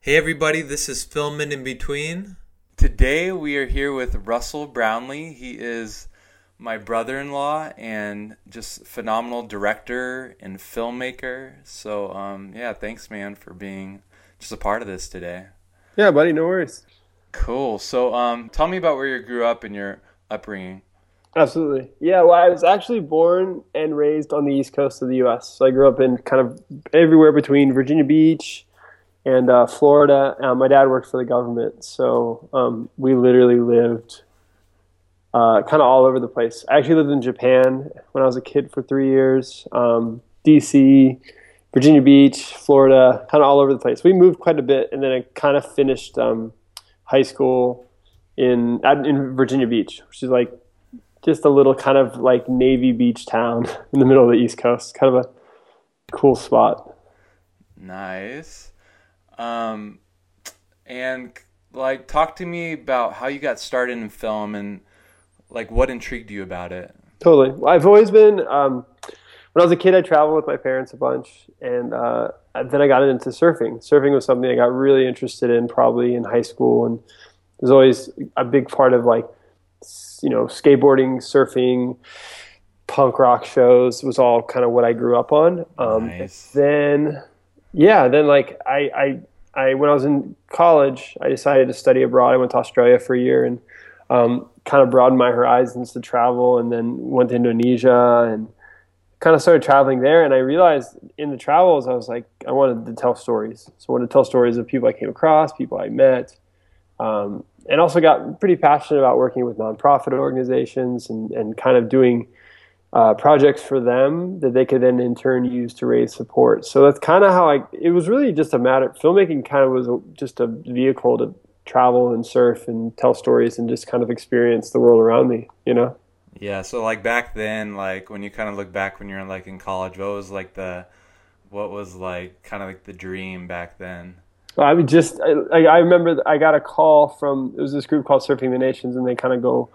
Hey everybody, this is Filmin in Between. Today we are here with Russell Brownley. He is my brother-in-law and just phenomenal director and filmmaker. So um, yeah, thanks man for being just a part of this today. Yeah, buddy, no worries. Cool. So um, tell me about where you grew up and your upbringing. Absolutely. Yeah, well, I was actually born and raised on the east coast of the U.S. So I grew up in kind of everywhere between Virginia Beach and uh, Florida. Uh, my dad worked for the government, so um, we literally lived uh, kind of all over the place. I actually lived in Japan when I was a kid for three years. Um, D.C., Virginia Beach, Florida, kind of all over the place. We moved quite a bit, and then I kind of finished um, high school in in Virginia Beach, which is like just a little kind of like Navy Beach town in the middle of the East Coast. Kind of a cool spot. Nice. Um, and like, talk to me about how you got started in film and like what intrigued you about it. Totally. I've always been. Um, when I was a kid, I traveled with my parents a bunch, and uh, then I got into surfing. Surfing was something I got really interested in, probably in high school, and it was always a big part of like, you know, skateboarding, surfing, punk rock shows was all kind of what I grew up on. Um, Nice. Then, yeah, then like I, I, I, when I was in college, I decided to study abroad. I went to Australia for a year and um, kind of broadened my horizons to travel, and then went to Indonesia and kind of started traveling there. And I realized in the travels, I was like, I wanted to tell stories. So I wanted to tell stories of people I came across, people I met, um, and also got pretty passionate about working with nonprofit organizations and, and kind of doing uh, projects for them that they could then in turn use to raise support. So that's kind of how I. It was really just a matter. Filmmaking kind of was a, just a vehicle to travel and surf and tell stories and just kind of experience the world around me. You know. Yeah. So like back then, like when you kind of look back when you're like in college, what was like the, what was like kind of like the dream back then? I would just, I, I I remember I got a call from, it was this group called Surfing the Nations, and they kind of go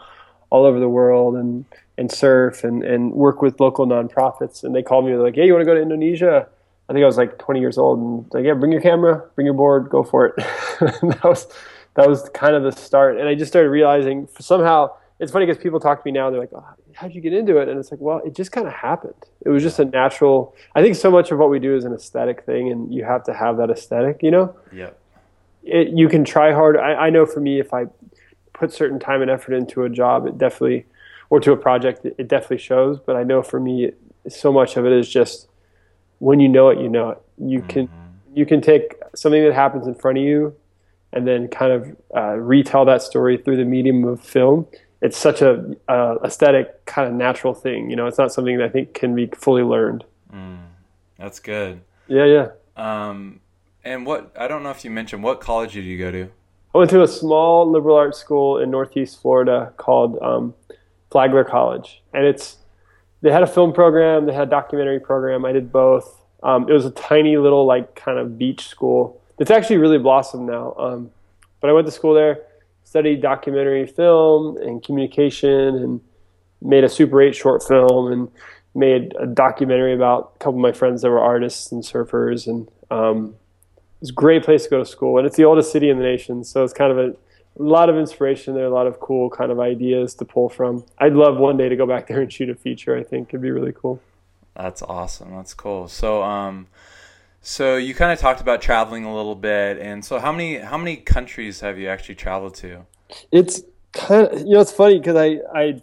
all over the world and, and surf and, and work with local nonprofits. And they called me, they're like, hey, you want to go to Indonesia? I think I was like 20 years old, and like, yeah, bring your camera, bring your board, go for it. that was, that was kind of the start. And I just started realizing somehow, it's funny because people talk to me now, they're like, oh, how'd you get into it? And it's like, well, it just kind of happened. It was just a natural, I think so much of what we do is an aesthetic thing, and you have to have that aesthetic, you know? Yeah. it, you can try hard. I, I know for me, if I put certain time and effort into a job, it definitely, or to a project, it, it definitely shows. But I know for me, so much of it is just when you know it, you know it. You can you can take something that happens in front of you, and then kind of uh, retell that story through the medium of film. It's such a uh, aesthetic kind of natural thing. You know, it's not something that I think can be fully learned. That's good. Yeah, yeah. Um, and what I don't know if you mentioned what college did you go to? I went to a small liberal arts school in Northeast Florida called um, Flagler College, and it's they had a film program, they had a documentary program. I did both. Um, it was a tiny little like kind of beach school. It's actually really blossomed now. Um, but I went to school there, studied documentary film and communication, and made a Super 8 short film and made a documentary about a couple of my friends that were artists and surfers and um, it's a great place to go to school, and it's the oldest city in the nation, so it's kind of a, a lot of inspiration there, a lot of cool kind of ideas to pull from. I'd love one day to go back there and shoot a feature. I think it'd be really cool. That's awesome. That's cool. So, um, so you kind of talked about traveling a little bit, and so how many how many countries have you actually traveled to? It's kind of you know it's funny because I I.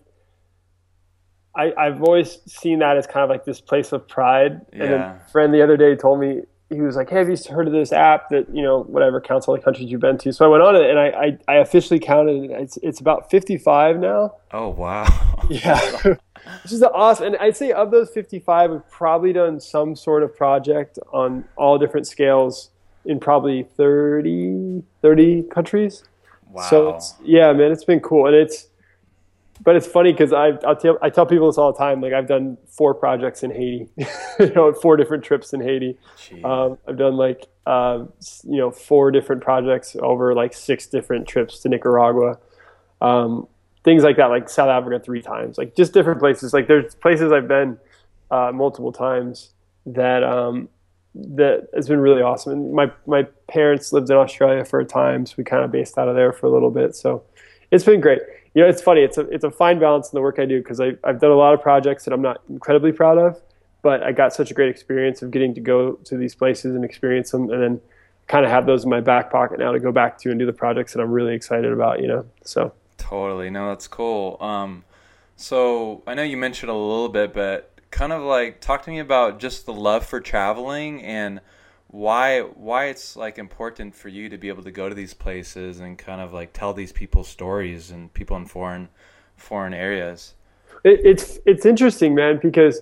I, I've always seen that as kind of like this place of pride. And Yeah. a friend the other day told me he was like, "Hey, have you heard of this app that you know whatever counts all the countries you've been to?" So I went on it and I I, I officially counted. it. It's it's about fifty five now. Oh wow. Yeah, which is awesome. And I'd say of those 55, we've probably done some sort of project on all different scales in probably 30, 30 countries. Wow. So it's, yeah, man, it's been cool. And it's, but it's funny because I I'll tell I tell people this all the time. Like I've done four projects in Haiti, you know, four different trips in Haiti. Um, I've done like uh, you know four different projects over like six different trips to Nicaragua, um, things like that. Like South Africa three times, like just different places. Like there's places I've been uh, multiple times that um, that has been really awesome. And my my parents lived in Australia for a time, so we kind of based out of there for a little bit. So it's been great. You know, it's funny. It's a it's a fine balance in the work I do because I've done a lot of projects that I'm not incredibly proud of, but I got such a great experience of getting to go to these places and experience them, and then kind of have those in my back pocket now to go back to and do the projects that I'm really excited about. You know, so totally. No, that's cool. Um, so I know you mentioned a little bit, but kind of like talk to me about just the love for traveling and why why it's like important for you to be able to go to these places and kind of like tell these people's stories and people in foreign foreign areas. It, it's it's interesting, man, because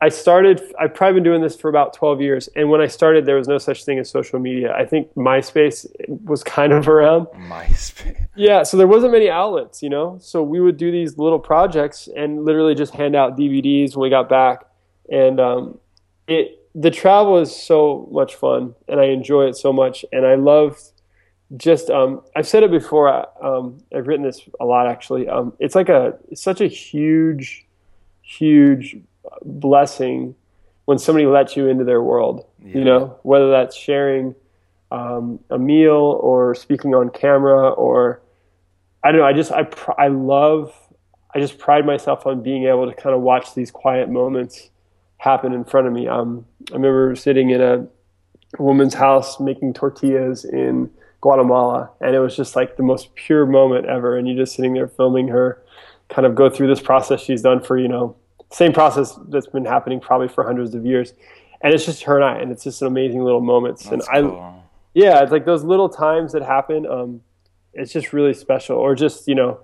I started. I've probably been doing this for about twelve years, and when I started, there was no such thing as social media. I think MySpace was kind of around. MySpace. Yeah, so there wasn't many outlets, you know. So we would do these little projects and literally just hand out DVDs when we got back, and um, it the travel is so much fun, and I enjoy it so much, and I love just. Um, I've said it before. Um, I've written this a lot actually. Um, it's like a it's such a huge, huge blessing when somebody lets you into their world. Yeah. You know, whether that's sharing um, a meal or speaking on camera or I don't know. I just I pr- I love. I just pride myself on being able to kind of watch these quiet moments happen in front of me. Um, I remember sitting in a woman's house making tortillas in Guatemala, and it was just like the most pure moment ever. And you're just sitting there filming her kind of go through this process she's done for you know same process that's been happening probably for hundreds of years. And it's just her and I, and it's just an amazing little moments. That's and cool. I, yeah, it's like those little times that happen. Um, it's just really special. Or just you know,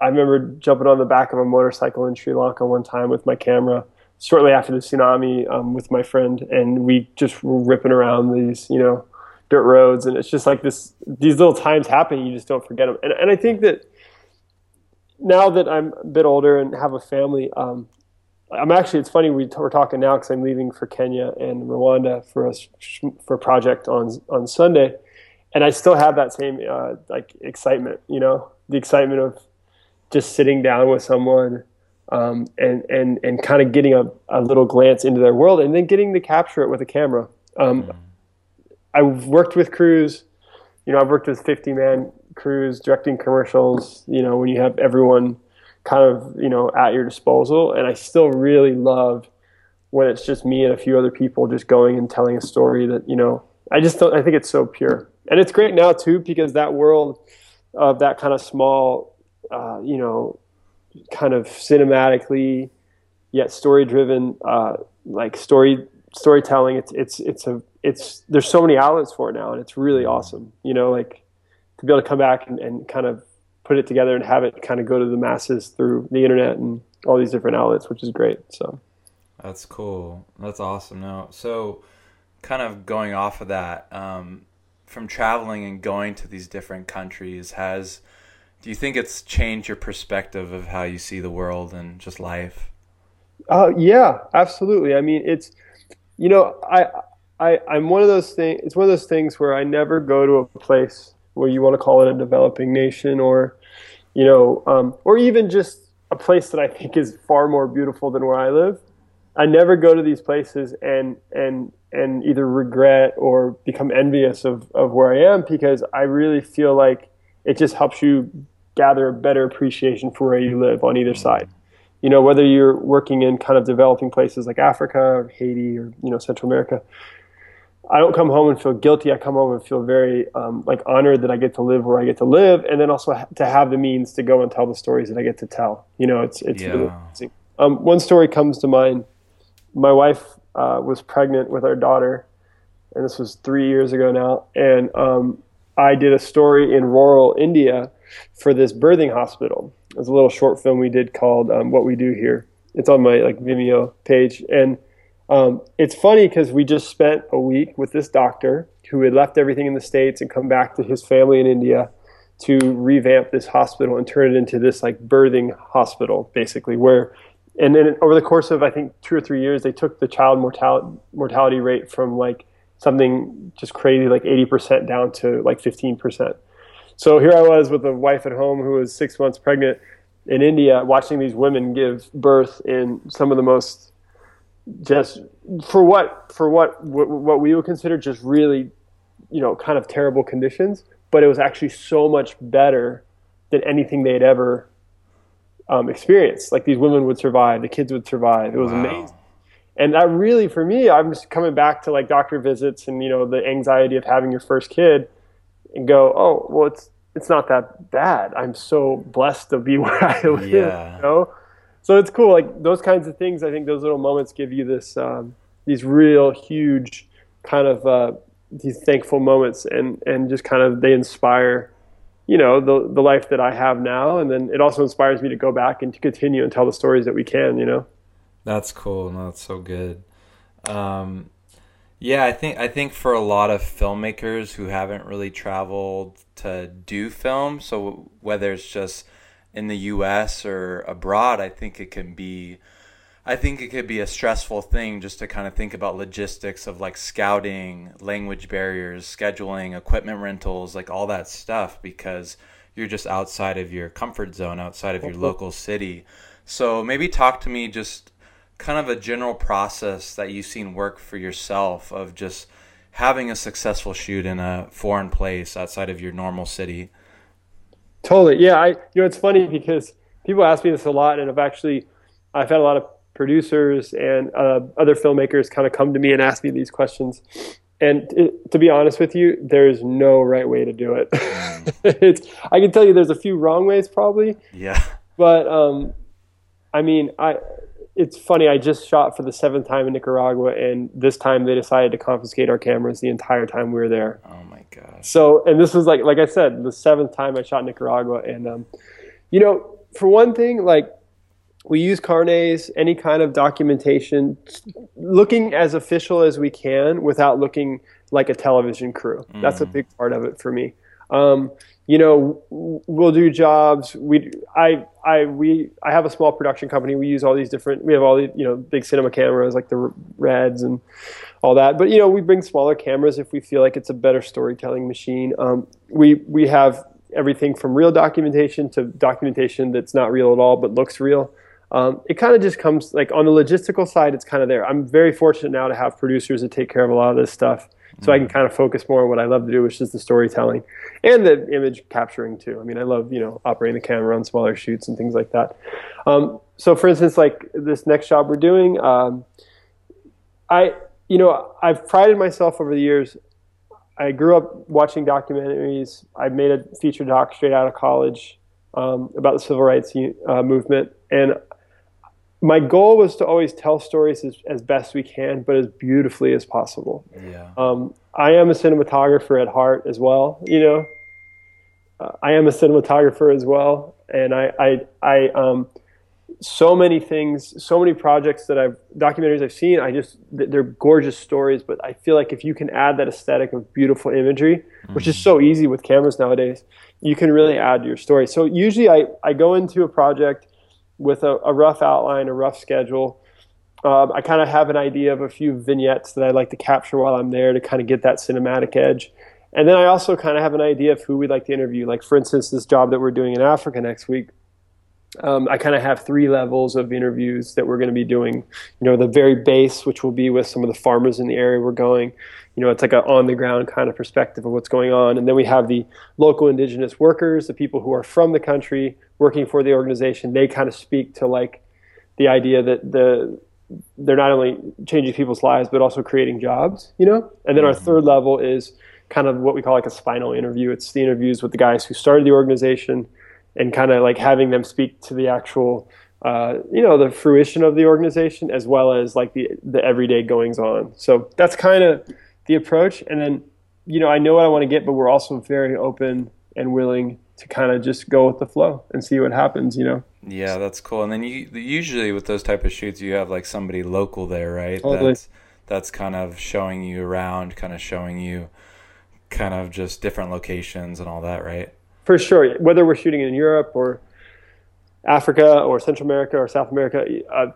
I remember jumping on the back of a motorcycle in Sri Lanka one time with my camera shortly after the tsunami um, with my friend, and we just were ripping around these you know dirt roads, and it's just like this. These little times happen, you just don't forget them. And and I think that now that I'm a bit older and have a family, um, I'm actually. It's funny we t- we're talking now because I'm leaving for Kenya and Rwanda for a for a project on on Sunday, and I still have that same uh, like excitement. You know, the excitement of just sitting down with someone um, and and and kind of getting a, a little glance into their world, and then getting to capture it with a camera. Um, mm. I've worked with crews. You know, I've worked with 50 man crews directing commercials. You know, when you have everyone kind of you know at your disposal and i still really love when it's just me and a few other people just going and telling a story that you know i just don't i think it's so pure and it's great now too because that world of that kind of small uh, you know kind of cinematically yet story driven uh, like story storytelling it's it's it's a it's there's so many outlets for it now and it's really awesome you know like to be able to come back and, and kind of put it together and have it kind of go to the masses through the internet and all these different outlets, which is great. So that's cool. That's awesome. Now, so kind of going off of that, um, from traveling and going to these different countries, has do you think it's changed your perspective of how you see the world and just life? Uh, yeah, absolutely. I mean, it's you know, I I I'm one of those things. It's one of those things where I never go to a place where you want to call it a developing nation or you know, um, or even just a place that I think is far more beautiful than where I live. I never go to these places and and and either regret or become envious of, of where I am because I really feel like it just helps you gather a better appreciation for where you live on either side. You know, whether you're working in kind of developing places like Africa or Haiti or, you know, Central America, I don't come home and feel guilty. I come home and feel very um, like honored that I get to live where I get to live, and then also ha- to have the means to go and tell the stories that I get to tell. You know, it's it's yeah. really amazing. Um, one story comes to mind. My wife uh, was pregnant with our daughter, and this was three years ago now. And um, I did a story in rural India for this birthing hospital. It was a little short film we did called um, "What We Do Here." It's on my like Vimeo page, and um, it's funny because we just spent a week with this doctor who had left everything in the States and come back to his family in India to revamp this hospital and turn it into this like birthing hospital, basically, where and then over the course of I think two or three years, they took the child mortality mortality rate from like something just crazy like 80% down to like 15%. So here I was with a wife at home who was six months pregnant in India, watching these women give birth in some of the most just for what for what what we would consider just really you know kind of terrible conditions but it was actually so much better than anything they had ever um, experienced like these women would survive the kids would survive it was wow. amazing and that really for me i'm just coming back to like doctor visits and you know the anxiety of having your first kid and go oh well it's it's not that bad i'm so blessed to be where i live yeah. you know so it's cool. Like those kinds of things, I think those little moments give you this um, these real huge kind of uh, these thankful moments, and and just kind of they inspire, you know, the the life that I have now, and then it also inspires me to go back and to continue and tell the stories that we can, you know. That's cool. No, that's so good. Um, yeah, I think I think for a lot of filmmakers who haven't really traveled to do film, so whether it's just in the US or abroad, I think it can be I think it could be a stressful thing just to kind of think about logistics of like scouting, language barriers, scheduling, equipment rentals, like all that stuff because you're just outside of your comfort zone, outside of your local city. So maybe talk to me just kind of a general process that you've seen work for yourself of just having a successful shoot in a foreign place outside of your normal city. Totally. Yeah. I, you know, it's funny because people ask me this a lot, and I've actually, I've had a lot of producers and uh, other filmmakers kind of come to me and ask me these questions. And it, to be honest with you, there's no right way to do it. Mm. it's, I can tell you there's a few wrong ways probably. Yeah. But, um, I mean, I, it's funny. I just shot for the seventh time in Nicaragua, and this time they decided to confiscate our cameras the entire time we were there. Oh my god! So, and this was like, like I said, the seventh time I shot Nicaragua, and um, you know, for one thing, like we use carnets, any kind of documentation, looking as official as we can without looking like a television crew. Mm. That's a mm. big part of it for me. Um, you know, we'll do jobs. We, I, I, we, I have a small production company. We use all these different. We have all these, you know, big cinema cameras like the Reds and all that. But you know, we bring smaller cameras if we feel like it's a better storytelling machine. Um, we we have everything from real documentation to documentation that's not real at all but looks real. Um, it kind of just comes like on the logistical side, it's kind of there. I'm very fortunate now to have producers that take care of a lot of this stuff so I can kind of focus more on what I love to do, which is the storytelling and the image capturing too. I mean, I love you know operating the camera on smaller shoots and things like that. Um, so, for instance, like this next job we're doing, um, I you know I've prided myself over the years. I grew up watching documentaries. I made a feature doc straight out of college um, about the civil rights uh, movement, and my goal was to always tell stories as, as best we can, but as beautifully as possible. Yeah. Um, I am a cinematographer at heart as well. You know, uh, I am a cinematographer as well, and I, I, I, um, so many things, so many projects that I've documentaries I've seen. I just they're gorgeous stories, but I feel like if you can add that aesthetic of beautiful imagery, mm-hmm. which is so easy with cameras nowadays, you can really add to your story. So usually, I I go into a project with a, a rough outline, a rough schedule. Um, I kind of have an idea of a few vignettes that I'd like to capture while I'm there to kind of get that cinematic edge. And then I also kind of have an idea of who we'd like to interview. Like, for instance, this job that we're doing in Africa next week, um, I kind of have three levels of interviews that we're going to be doing. You know, the very base, which will be with some of the farmers in the area we're going. You know, it's like an on the ground kind of perspective of what's going on. And then we have the local indigenous workers, the people who are from the country working for the organization. They kind of speak to like the idea that the they're not only changing people's lives but also creating jobs. You know, and then mm-hmm. our third level is kind of what we call like a spinal interview. It's the interviews with the guys who started the organization and kind of like having them speak to the actual uh, you know the fruition of the organization as well as like the the everyday goings on. So that's kind of the approach. And then you know i know what i want to get but we're also very open and willing to kind of just go with the flow and see what happens you know? Yeah that's cool. And then you usually with those type of shoots you have like somebody local there right? Totally. that's that's kind of showing you around kind of showing you kind of just different locations and all that right for sure. Whether we're shooting in Europe or Africa or Central America or South America, uh,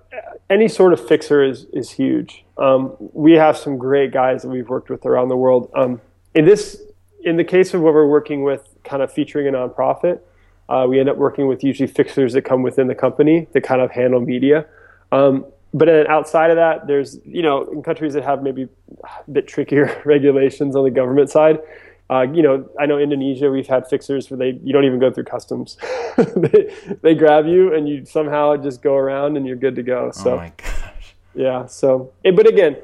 any sort of fixer is is huge. Um, we have some great guys that we've worked with around the world. Um, in this, in the case of what we're working with, kind of featuring a nonprofit, uh, we end up working with usually fixers that come within the company that kind of handle media. Um, but then outside of that, there's you know in countries that have maybe a bit trickier regulations on the government side. Uh, you know, I know Indonesia. We've had fixers where they you don't even go through customs. they, they grab you and you somehow just go around and you're good to go. So, oh my gosh. Yeah. So, but again,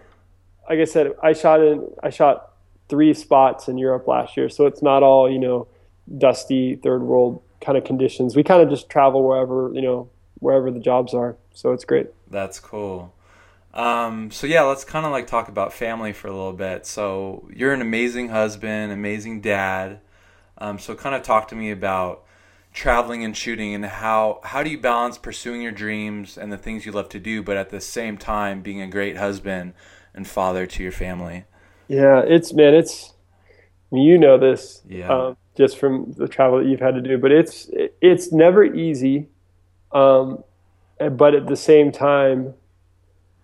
like I said, I shot in I shot three spots in Europe last year, so it's not all you know dusty third world kind of conditions. We kind of just travel wherever you know wherever the jobs are. So it's great. That's cool. Um, so yeah, let's kind of like talk about family for a little bit. So you're an amazing husband, amazing dad. Um, so kind of talk to me about traveling and shooting and how how do you balance pursuing your dreams and the things you love to do, but at the same time being a great husband and father to your family. Yeah, it's man, it's you know this, yeah. um, just from the travel that you've had to do, but it's it's never easy. Um, but at the same time,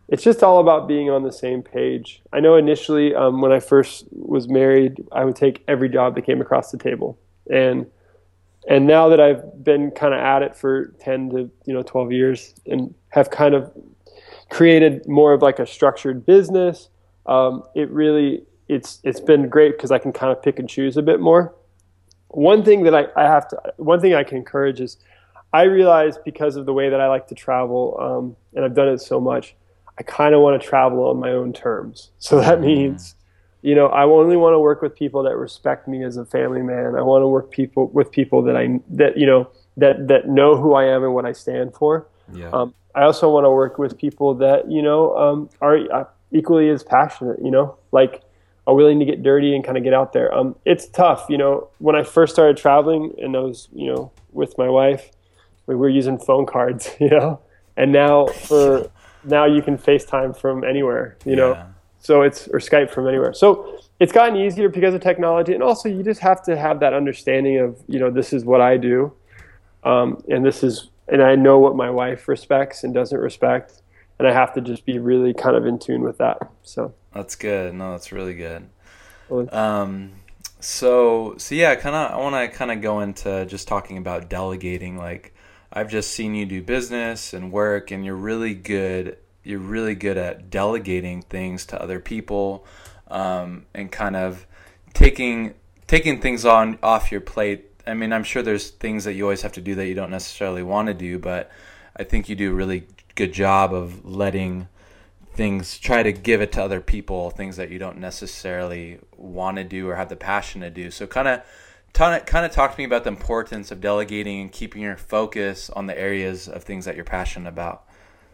it's just all about being on the same page. I know initially um, when I first was married, I would take every job that came across the table, and and now that I've been kind of at it for ten to you know twelve years and have kind of created more of like a structured business, um, it really it's it's been great because I can kind of pick and choose a bit more. One thing that I, I have to one thing I can encourage is I realize because of the way that I like to travel, um, and I've done it so much, I kind of want to travel on my own terms. So that mm-hmm. means, you know, I only want to work with people that respect me as a family man. I want to work people with people that I that you know that that know who I am and what I stand for. Yeah. Um, I also want to work with people that you know um, are uh, equally as passionate. You know, like are willing to get dirty and kind of get out there. Um, it's tough, you know. When I first started traveling, and I was, you know, with my wife, we were using phone cards, you know, and now for now you can FaceTime from anywhere, you know. So it's or Skype from anywhere. So it's gotten easier because of technology, and also you just have to have that understanding of you know this is what I do, um, and this is and I know what my wife respects and doesn't respect, and I have to just be really kind of in tune with that. So that's good. No, that's really good. Um, so so yeah, kind of I want to kind of go into just talking about delegating, like I've just seen you do business and work, and you're really good. You're really good at delegating things to other people, um, and kind of taking taking things on off your plate. I mean, I'm sure there's things that you always have to do that you don't necessarily want to do, but I think you do a really good job of letting things try to give it to other people things that you don't necessarily want to do or have the passion to do so kind of kind of talk to me about the importance of delegating and keeping your focus on the areas of things that you're passionate about.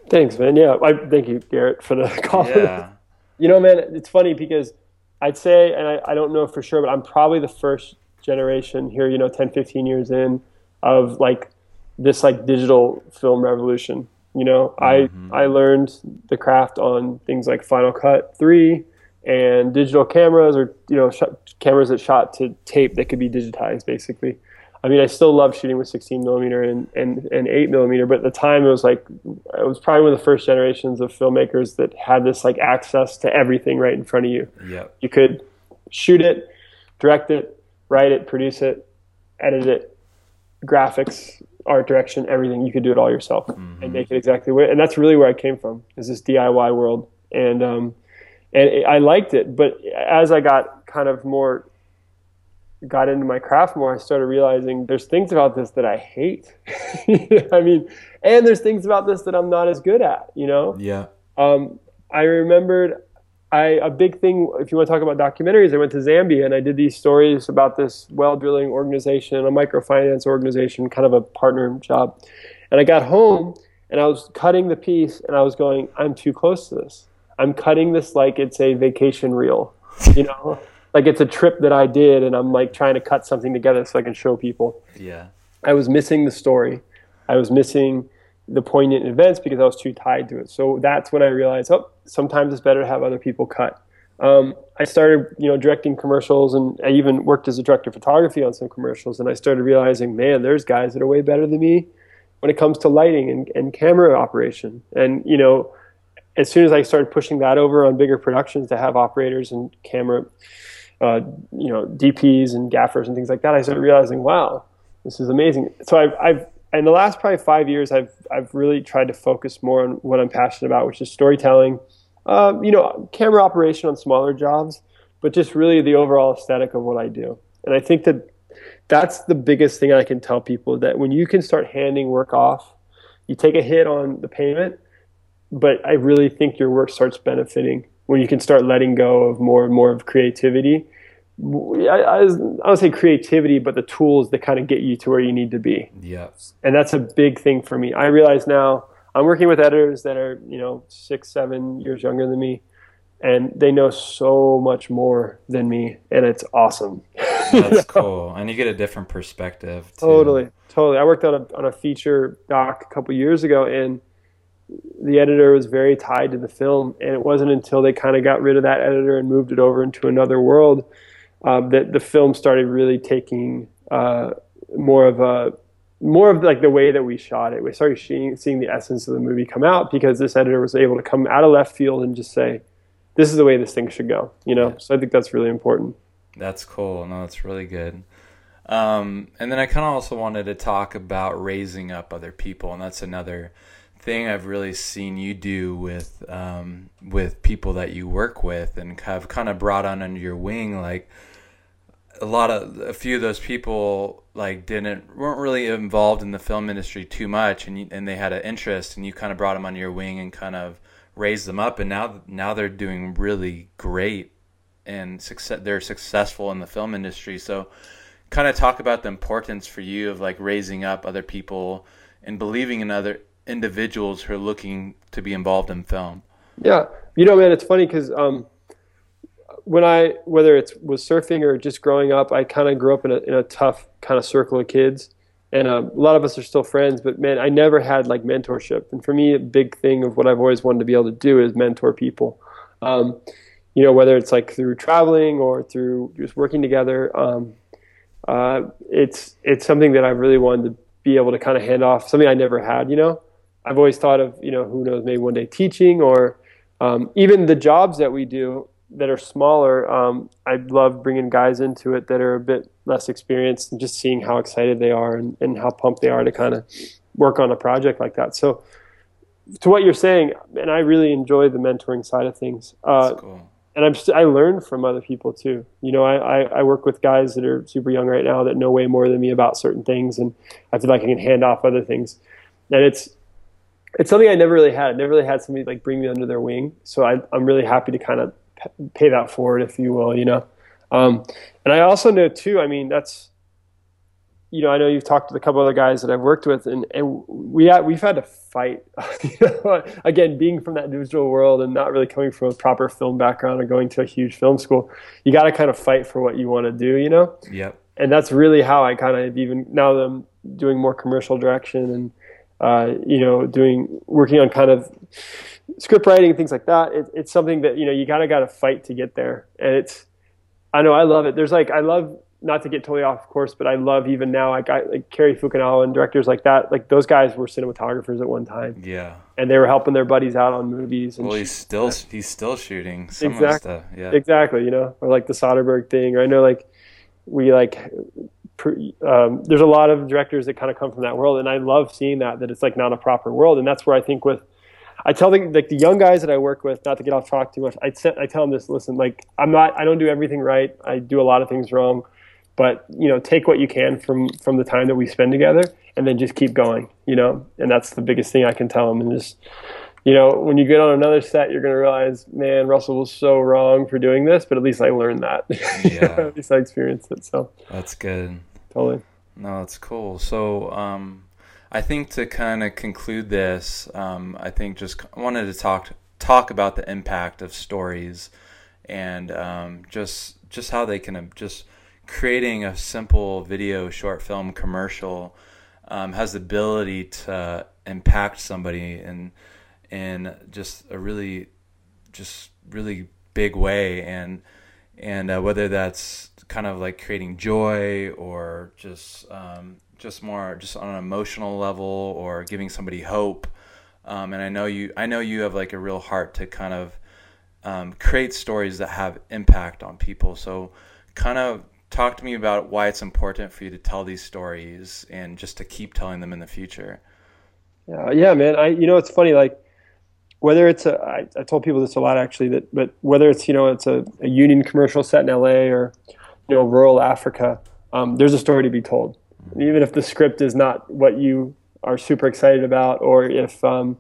Thanks, man. Yeah, I thank you, Garrett, for the call. Yeah. you know, man, it's funny because I'd say, and I, I don't know for sure, but I'm probably the first generation here, you know, 10, 15 years in of like this like digital film revolution. You know, mm-hmm. I I learned the craft on things like Final Cut 3 and digital cameras or you know sh- cameras that shot to tape that could be digitized basically. I mean i still love shooting with 16 millimeter and, and, and 8 millimeter but at the time it was like it was probably one of the first generations of filmmakers that had this like access to everything right in front of you. Yeah you could shoot it direct it write it produce it edit it graphics art direction everything. You could do it all yourself mm-hmm. and make it exactly what and that's really where i came from is this diy world. And um, and I liked it. But as I got kind of more got into my craft more, I started realizing there's things about this that I hate. I mean, and there's things about this that I'm not as good at. You know? Yeah. Um, I remembered I a big thing. If you want to talk about documentaries, I went to Zambia and I did these stories about this well drilling organization, a microfinance organization, kind of a partner job. And I got home and I was cutting the piece and I was going, I'm too close to this. I'm cutting this like it's a vacation reel, you know, like it's a trip that I did, and I'm like trying to cut something together so I can show people. Yeah, I was missing the story. I was missing the poignant events because I was too tied to it. So that's when I realized, oh, sometimes it's better to have other people cut. Um, I started, you know, directing commercials, and I even worked as a director of photography on some commercials. And I started realizing, man, there's guys that are way better than me when it comes to lighting and, and camera operation. And you know, as soon as I started pushing that over on bigger productions to have operators and camera, uh, you know, DPs and gaffers and things like that, I started realizing, wow, this is amazing. So I've, I've in the last probably five years, I've I've really tried to focus more on what I'm passionate about, which is storytelling. Um, you know, camera operation on smaller jobs, but just really the overall aesthetic of what I do. And I think that that's the biggest thing I can tell people that when you can start handing work off, you take a hit on the payment, but I really think your work starts benefiting when you can start letting go of more and more of creativity. I, I, I don't say creativity, but the tools that kind of get you to where you need to be. Yes. And that's a big thing for me. I realize now I'm working with editors that are, you know, six, seven years younger than me, and they know so much more than me, and it's awesome. That's cool, and you get a different perspective. Too. Totally, totally. I worked on a on a feature doc a couple years ago, and the editor was very tied to the film, and it wasn't until they kind of got rid of that editor and moved it over into another world um, that the film started really taking uh, more of a more of like the way that we shot it. We started seeing, seeing the essence of the movie come out because this editor was able to come out of left field and just say, "This is the way this thing should go." You know, so I think that's really important. That's cool. No, that's really good. Um, and then I kind of also wanted to talk about raising up other people, and that's another thing I've really seen you do with um, with people that you work with, and have kind of brought on under your wing. Like a lot of a few of those people like didn't weren't really involved in the film industry too much, and you, and they had an interest, and you kind of brought them under your wing and kind of raised them up, and now now they're doing really great and success. They're successful in the film industry, so kind of talk about the importance for you of like raising up other people and believing in other individuals who are looking to be involved in film. Yeah, you know, man, it's funny because um, when I whether it's was surfing or just growing up, I kind of grew up in a in a tough kind of circle of kids, and uh, a lot of us are still friends. But man, I never had like mentorship, and for me, a big thing of what I've always wanted to be able to do is mentor people. Um, you know, whether it's like through traveling or through just working together. Um, uh, it's it's something that I really wanted to be able to kind of hand off. Something I never had. You know, I've always thought of you know who knows maybe one day teaching or um, even the jobs that we do that are smaller. Um, I love bringing guys into it that are a bit less experienced and just seeing how excited they are and, and how pumped they are to kind of work on a project like that. So to what you're saying, and I really enjoy the mentoring side of things. Uh, cool. And I'm st- I learn from other people too. You know, I, I, I work with guys that are super young right now that know way more than me about certain things, and I feel like I can hand off other things. And it's it's something I never really had. I never really had somebody like bring me under their wing. So I, I'm really happy to kind of pay that forward, if you will. You know, um, and I also know too. I mean, that's you know, I know you've talked to a couple other guys that I've worked with, and, and we had, we've had to fight. Again, being from that digital world and not really coming from a proper film background or going to a huge film school, you got to kind of fight for what you want to do, you know. Yep. And that's really how I kind of even now that I'm doing more commercial direction and uh, you know doing working on kind of script writing and things like that. It, it's something that you know you kind of got to fight to get there, and it's I know I love it. There's like I love not to get totally off course, but I love even now like I like Cary Fukunaga and directors like that. Like those guys were cinematographers at one time. Yeah. And they were helping their buddies out on movies. And well, he's still he's still shooting some exactly. stuff. Yeah. Exactly. You know, or like the Soderbergh thing, or I know like we like. Um, there's a lot of directors that kind of come from that world, and I love seeing that that it's like not a proper world, and that's where I think with I tell the like the young guys that I work with, not to get off track too much. I I tell them this: listen, like I'm not, I don't do everything right. I do a lot of things wrong, but you know, take what you can from from the time that we spend together, and then just keep going. You know, and that's the biggest thing I can tell them. And just you know, when you get on another set, you're gonna realize, man, Russell was so wrong for doing this, but at least I learned that. Yeah. at least I experienced it. So that's good. Totally. No, that's cool. So. um I think to kind of conclude this, um, I think just wanted to talk talk about the impact of stories and um, just just how they can just creating a simple video short film commercial um, has the ability to impact somebody in in just a really just really big way and and uh, whether that's kind of like creating joy or just um, just more just on an emotional level or giving somebody hope. Um, and I know you I know you have like a real heart to kind of um, create stories that have impact on people. So kind of talk to me about why it's important for you to tell these stories and just to keep telling them in the future. Yeah, yeah, man. I you know it's funny like whether it's a I, I told people this a lot actually that but whether it's you know it's a, a union commercial set in LA or you know rural Africa, um, there's a story to be told. And even if the script is not what you are super excited about, or if um,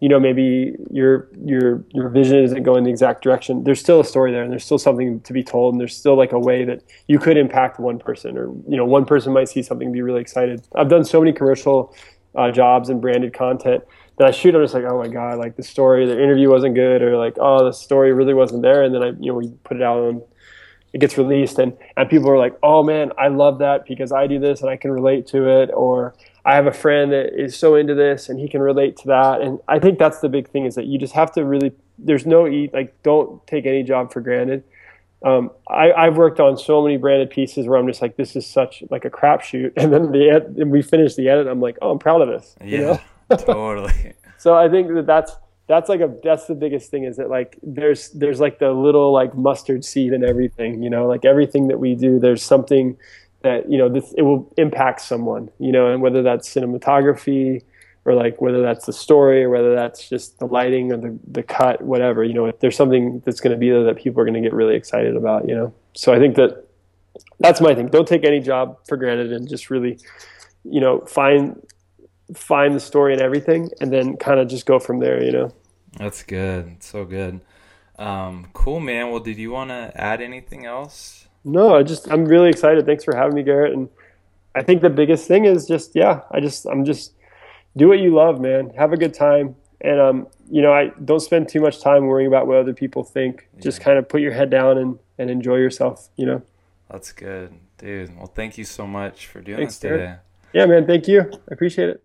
you know maybe your your your vision isn't going the exact direction there's still a story there and there's still something to be told and there's still like a way that you could impact one person or you know one person might see something and be really excited i've done so many commercial uh, jobs and branded content that i shoot i'm just like oh my god like the story the interview wasn't good or like oh the story really wasn't there and then i you know we put it out on it gets released and and people are like oh man i love that because i do this and i can relate to it or I have a friend that is so into this and he can relate to that. And I think that's the big thing is that you just have to really, there's no eat, like, don't take any job for granted. Um, I, I've worked on so many branded pieces where I'm just like, this is such like a crapshoot. And then the ed- and we finish the edit. I'm like, oh, I'm proud of this. Yeah, you know? Totally. so I think that that's, that's like a that's the biggest thing is that like there's there's like the little like mustard seed and everything you know like everything that we do there's something that you know this it will impact someone you know and whether that's cinematography or like whether that's the story or whether that's just the lighting or the, the cut whatever you know if there's something that's going to be there that people are going to get really excited about you know so i think that that's my thing don't take any job for granted and just really you know find find the story and everything and then kind of just go from there you know that's good so good um, cool man well did you want to add anything else no, I just I'm really excited. Thanks for having me, Garrett. And I think the biggest thing is just yeah, I just I'm just do what you love, man. Have a good time. And um, you know, I don't spend too much time worrying about what other people think. Yeah. Just kind of put your head down and, and enjoy yourself, you know. That's good, dude. Well, thank you so much for doing Thanks, this today. Yeah, man. Thank you. I appreciate it.